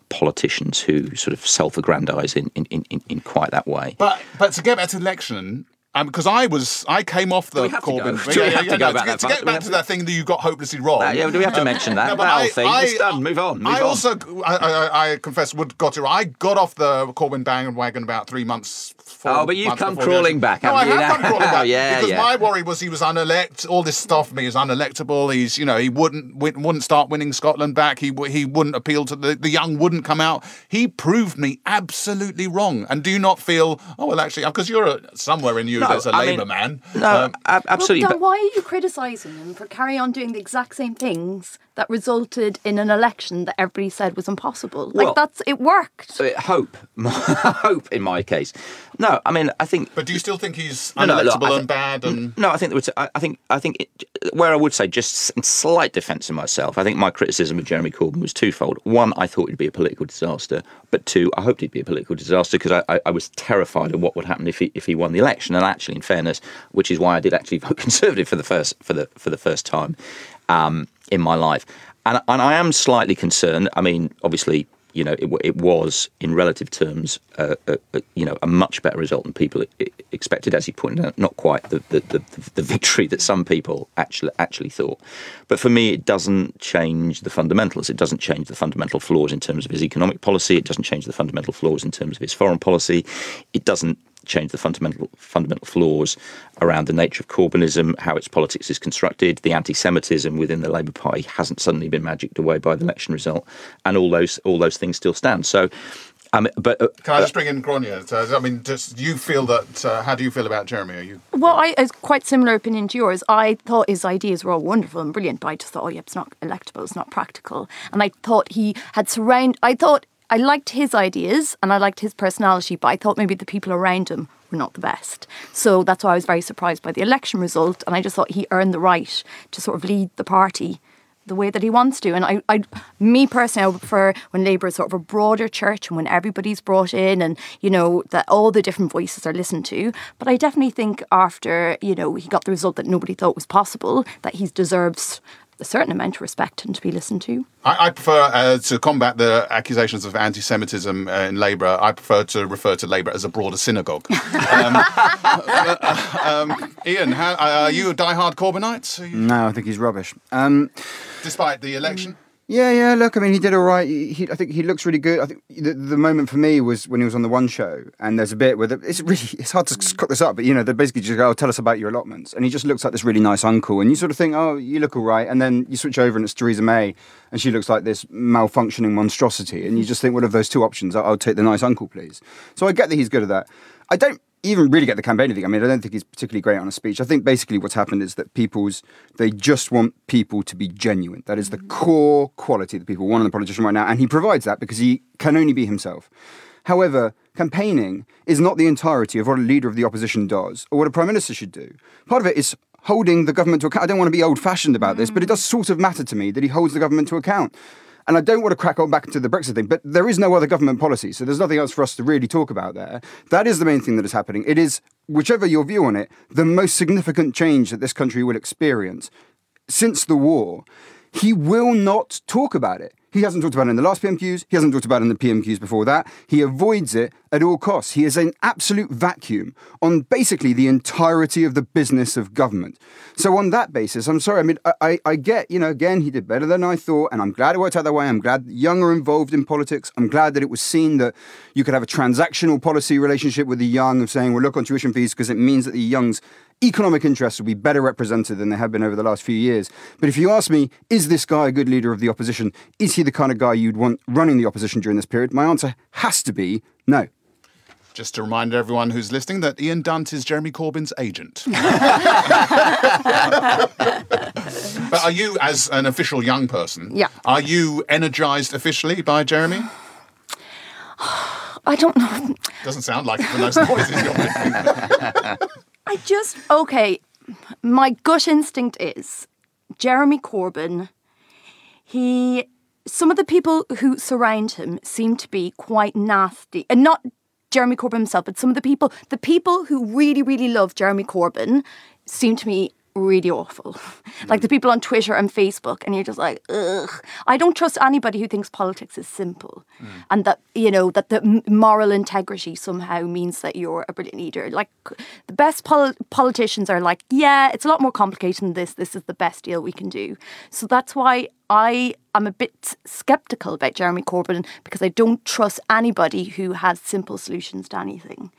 politicians who sort of self-aggrandise in, in, in, in quite that way. But but to get back to the election, because I was I came off the we to Corbyn. go? Do we have to go back to, get, to get back to that thing that you got hopelessly wrong. Uh, yeah, do we have to mention that? No, that I- thing. I- it's done. Move on. Move I on. also, I, I, I confess, would got it. right. I got off the Corbyn bandwagon about three months. Four Oh, but you've come crawling back, No, I haven't you have come crawling back Yeah, because my worry was he was unelect. All this stuff for me is unelectable. He's, you know, he wouldn't wouldn't start winning Scotland back. He w- he wouldn't appeal to the the young. Wouldn't come out. He proved me absolutely wrong. And do you not feel? Oh well, actually, because you're a, somewhere in you. No, there's a I mean, Labour man. No, Um, absolutely. Well, Dan, why are you criticising him for carrying on doing the exact same things that resulted in an election that everybody said was impossible. Well- like that's it worked. Uh, hope, hope in my case. No, I mean, I think But do you still think he's No, no, look, unelectable and think- bad? And No, I think there was, I I think I think it, where I would say just in slight defence of myself. I think my criticism of Jeremy Corbyn was twofold. One, I thought he'd be a political disaster, but two, I hoped he'd be a political disaster because I, I, I was terrified of what would happen if he if he won the election. And actually, in fairness, which is why I did actually vote Conservative for the first for the for the first time um, in my life. And and I am slightly concerned. I mean, obviously. You know, it, it was in relative terms, uh, a, a, you know, a much better result than people expected. As you pointed out, not quite the, the, the, the victory that some people actually actually thought. But for me, it doesn't change the fundamentals. It doesn't change the fundamental flaws in terms of his economic policy. It doesn't change the fundamental flaws in terms of his foreign policy. It doesn't change the fundamental fundamental flaws around the nature of Corbynism, how its politics is constructed, the anti-Semitism within the Labour Party hasn't suddenly been magicked away by the election result, and all those all those things still stand. So, um, but uh, can I just bring in Grainne? So, I mean, just you feel that? Uh, how do you feel about Jeremy? Are you? Well, I has quite similar opinion to yours. I thought his ideas were all wonderful and brilliant, but I just thought, oh yeah, it's not electable, it's not practical. And I thought he had surround. I thought I liked his ideas and I liked his personality, but I thought maybe the people around him were not the best. So that's why I was very surprised by the election result, and I just thought he earned the right to sort of lead the party the way that he wants to. And I, I me personally, I would prefer when Labour is sort of a broader church and when everybody's brought in and, you know, that all the different voices are listened to. But I definitely think after, you know, he got the result that nobody thought was possible, that he deserves a certain amount of respect and to be listened to. I, I prefer uh, to combat the accusations of anti-Semitism uh, in Labour. I prefer to refer to Labour as a broader synagogue. um, uh, um, Ian, how, uh, are you a diehard Corbynite? You- No, I think he's rubbish. Um, despite the election? Yeah, yeah. Look, I mean, he did all right. He, he- I think he looks really good. I think the, the moment for me was when he was on the One Show, and there's a bit where the, it's really it's hard to cut this up, but you know, they basically just go, oh, "Tell us about your allotments," and he just looks like this really nice uncle, and you sort of think, "Oh, you look all right," and then you switch over and it's Theresa May, and she looks like this malfunctioning monstrosity, and you just think, "What of those two options? I'll, I'll take the nice uncle, please." So I get that he's good at that. I don't even really get the campaign thing. I mean, I don't think he's particularly great on a speech. I think basically what's happened is that people's they just want people to be genuine. That is the mm-hmm. core quality that people want in a politician right now, and he provides that because he can only be himself. However, campaigning is not the entirety of what a leader of the opposition does or what a prime minister should do. Part of it is holding the government to account. I don't want to be old-fashioned about this, but it mm. does sort of matter to me that he holds the government to account. And I don't want to crack on back into the Brexit thing, but there is no other government policy, so there's nothing else for us to really talk about there. That is the main thing that is happening. It is, whichever your view on it, the most significant change that this country will experience since the war. He will not talk about it. He hasn't talked about it in the last PMQs. He hasn't talked about it in the PMQs before that. He avoids it at all costs. He is an absolute vacuum on basically the entirety of the business of government. So on that basis, I'm sorry. I mean, I, I, I get, you know, again, he did better than I thought, and I'm glad it worked out that way. I'm glad young are involved in politics. I'm glad that it was seen that you could have a transactional policy relationship with the young of saying, well, look on tuition fees because it means that the young's economic interests will be better represented than they have been over the last few years. But if you ask me, is this guy a good leader of the opposition? Is he the kind of guy you'd want running the opposition during this period? My answer has to be no. Just to remind everyone who's listening that Ian Dunt is Jeremy Corbyn's agent. but are you, as an official young person, Yeah. are you energised officially by Jeremy? I don't know. Doesn't sound like it from those noises you're making. I just okay. My gut instinct is Jeremy Corbyn. He, some of the people who surround him seem to be quite nasty, and not Jeremy Corbyn himself, but some of the people, the people who really, really love Jeremy Corbyn, seem to me really awful. Like the people on Twitter and Facebook, and you're just like, ugh. I don't trust anybody who thinks politics is simple, mm. and that you know that the moral integrity somehow means that you're a brilliant leader. Like the best pol- politicians are like, yeah, it's a lot more complicated than this. This is the best deal we can do. So that's why I am a bit skeptical about Jeremy Corbyn because I don't trust anybody who has simple solutions to anything.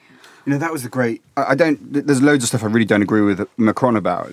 You know, that was the great. I, I don't. There's loads of stuff I really don't agree with Macron about,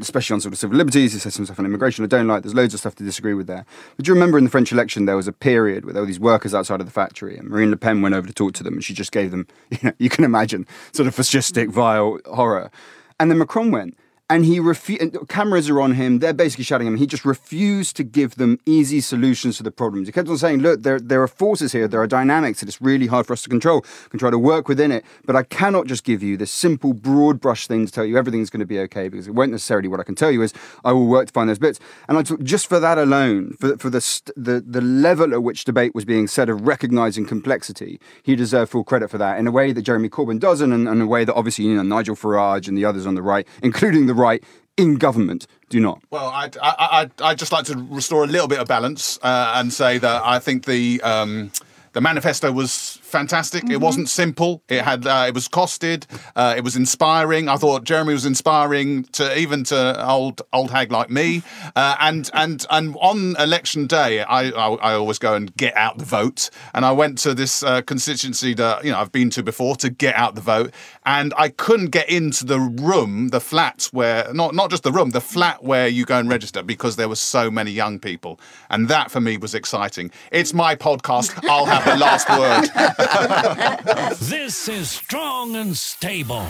especially on sort of civil liberties. He says some stuff on immigration I don't like. There's loads of stuff to disagree with there. But do you remember in the French election there was a period where there were these workers outside of the factory, and Marine Le Pen went over to talk to them, and she just gave them, you know, you can imagine, sort of fascistic, vile horror. And then Macron went. And he refused. Cameras are on him. They're basically shouting him. He just refused to give them easy solutions to the problems. He kept on saying, "Look, there there are forces here. There are dynamics that it's really hard for us to control. We can try to work within it, but I cannot just give you this simple, broad brush thing to tell you everything's going to be okay because it won't necessarily. What I can tell you is I will work to find those bits. And I took just for that alone, for for the st- the the level at which debate was being said of recognizing complexity, he deserved full credit for that in a way that Jeremy Corbyn doesn't, and, and a way that obviously you know Nigel Farage and the others on the right, including the right in government, do not. Well, I, I'd, I'd just like to restore a little bit of balance uh, and say that I think the um, the manifesto was fantastic. It wasn't simple. It had uh, it was costed. Uh, it was inspiring. I thought Jeremy was inspiring to even to old old hag like me. Uh, and and and on election day, I, I I always go and get out the vote. And I went to this uh, constituency that you know I've been to before to get out the vote, and I couldn't get into the room, the flat where not not just the room, the flat where you go and register because there were so many young people, and that for me was exciting. It's my podcast. I'll have the last word. This is Strong and Stable.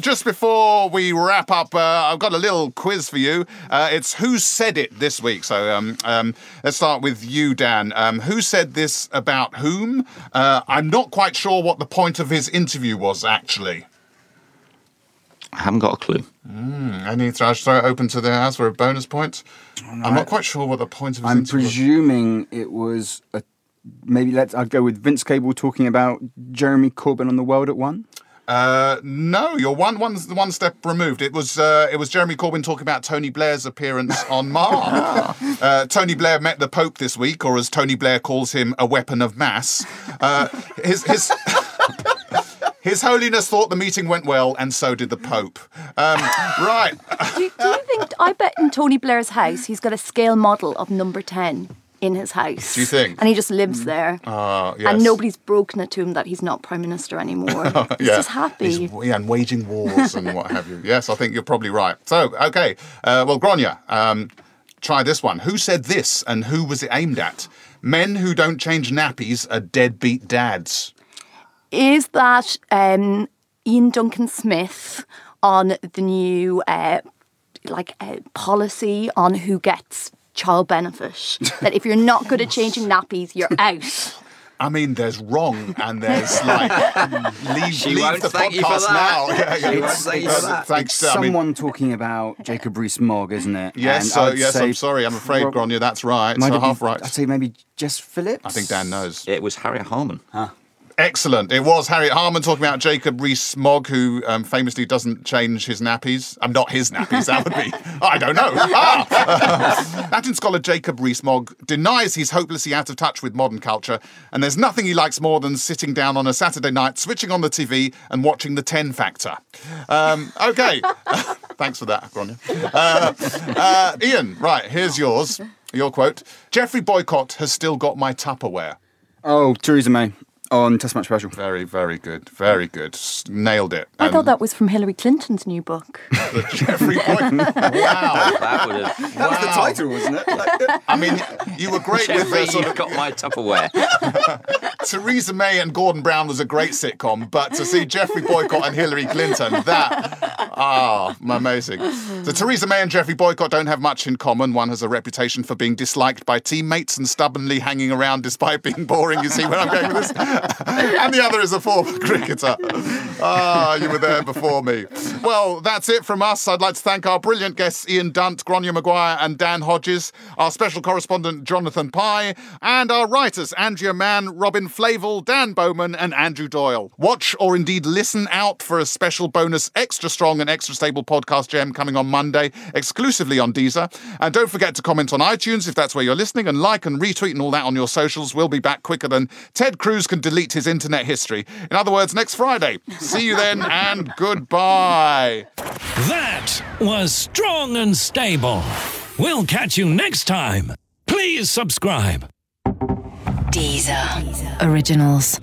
Just before we wrap up, uh, I've got a little quiz for you. Uh, it's who said it this week. So um, um, let's start with you, Dan. Um, who said this about whom? Uh, I'm not quite sure what the point of his interview was actually. I haven't got a clue. Any I should throw it open to the house for a bonus point. I'm not quite sure what the point of his I'm interview was. presuming it was a, maybe let's. I'd go with Vince Cable talking about Jeremy Corbyn on the World at One. Uh, no, you're one one one step removed. It was uh, it was Jeremy Corbyn talking about Tony Blair's appearance on Mars. uh, Tony Blair met the Pope this week, or as Tony Blair calls him, a weapon of mass. Uh, his his. His Holiness thought the meeting went well, and so did the Pope. Um, right. Do, do you think? I bet in Tony Blair's house, he's got a scale model of number ten in his house. Do you think? And he just lives there. Uh, yes. And nobody's broken it to him that he's not prime minister anymore. He's just happy. He's, yeah, and waging wars and what have you. Yes, I think you're probably right. So, okay. Uh, well, Grainne, um, try this one. Who said this and who was it aimed at? Men who don't change nappies are deadbeat dads. Is that um, Iain Duncan Smith on the new uh, like uh, policy on who gets child benefit? that if you're not good at changing nappies, you're out. I mean, there's wrong and there's like leave, She leave won't the thank you for podcast that. now. Yeah, yeah. She won't thank you for Uh, that. Thanks. It's I mean, someone talking about Jacob Rees-Mogg, isn't it? yes, And so, I'd yes. say I'm sorry. I'm afraid, prob- Grainne. That's right. might So it be- half right. I'd say maybe Jess Phillips. I think Dan knows. It was Harriet Harman. Excellent. It was Harriet Harman talking about Jacob Rees-Mogg, who um, famously doesn't change his nappies. I'm not his nappies. That would be. I don't know. Ah! Latin scholar Jacob Rees-Mogg denies he's hopelessly out of touch with modern culture, and there's nothing he likes more than sitting down on a Saturday night, switching on the TV, and watching the Ten Factor. Um, okay. Thanks for that, Grainne. Uh, uh, Ian, right, here's yours. Your quote Geoffrey Boycott has still got my Tupperware. Oh, Theresa May on Test Match Special. Very, very good. Very good. Nailed it. I And thought that was from Hillary Clinton's new book. Geoffrey Boycott. Wow. That would have. That was the title, wasn't it? I mean, you were great with Geoffrey, the sort you've of got my Tupperware. Theresa May and Gordon Brown was a great sitcom, but to see Geoffrey Boycott and Hillary Clinton, that ah, amazing. So Theresa May and Geoffrey Boycott don't have much in common. One has a reputation for being disliked by teammates and stubbornly hanging around despite being boring. You see where I'm going with this? and the other is a former cricketer. Ah, you were there before me. Well, that's it from us. I'd like to thank our brilliant guests Ian Dunt, Grainne Maguire, and Dan Hodges, our special correspondent Jonathan Pie, and our writers Andrea Mann, Robin Flavel, Dan Bowman, and Andrew Doyle. Watch or indeed listen out for a special bonus extra strong and extra stable podcast gem coming on Monday, exclusively on Deezer. And don't forget to comment on iTunes if that's where you're listening, and like and retweet and all that on your socials. We'll be back quicker than Ted Cruz can delete his internet history. In other words, next Friday. See you then, and goodbye. That was Strong and Stable. We'll catch you next time. Please subscribe. Deezer. Originals.